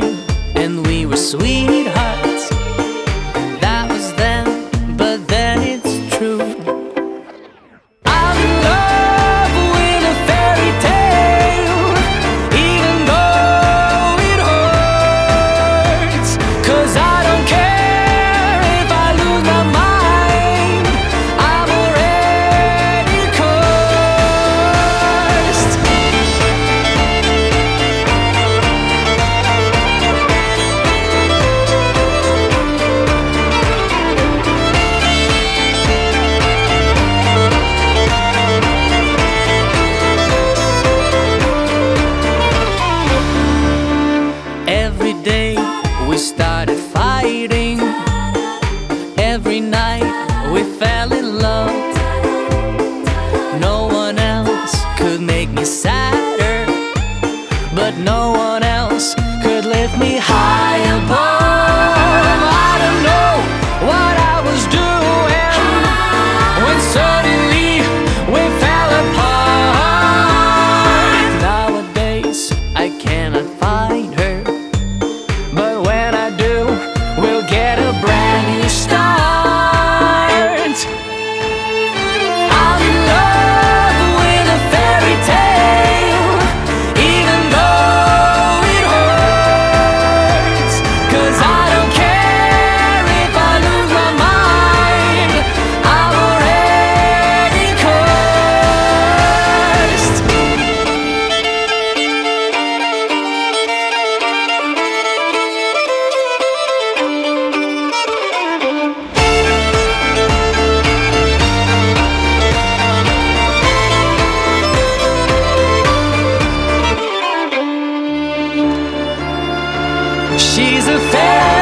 time, and we were sweet. we started fighting. Every night we fell in love. No one else could make me sadder, but no one else could lift me high. He's a fair.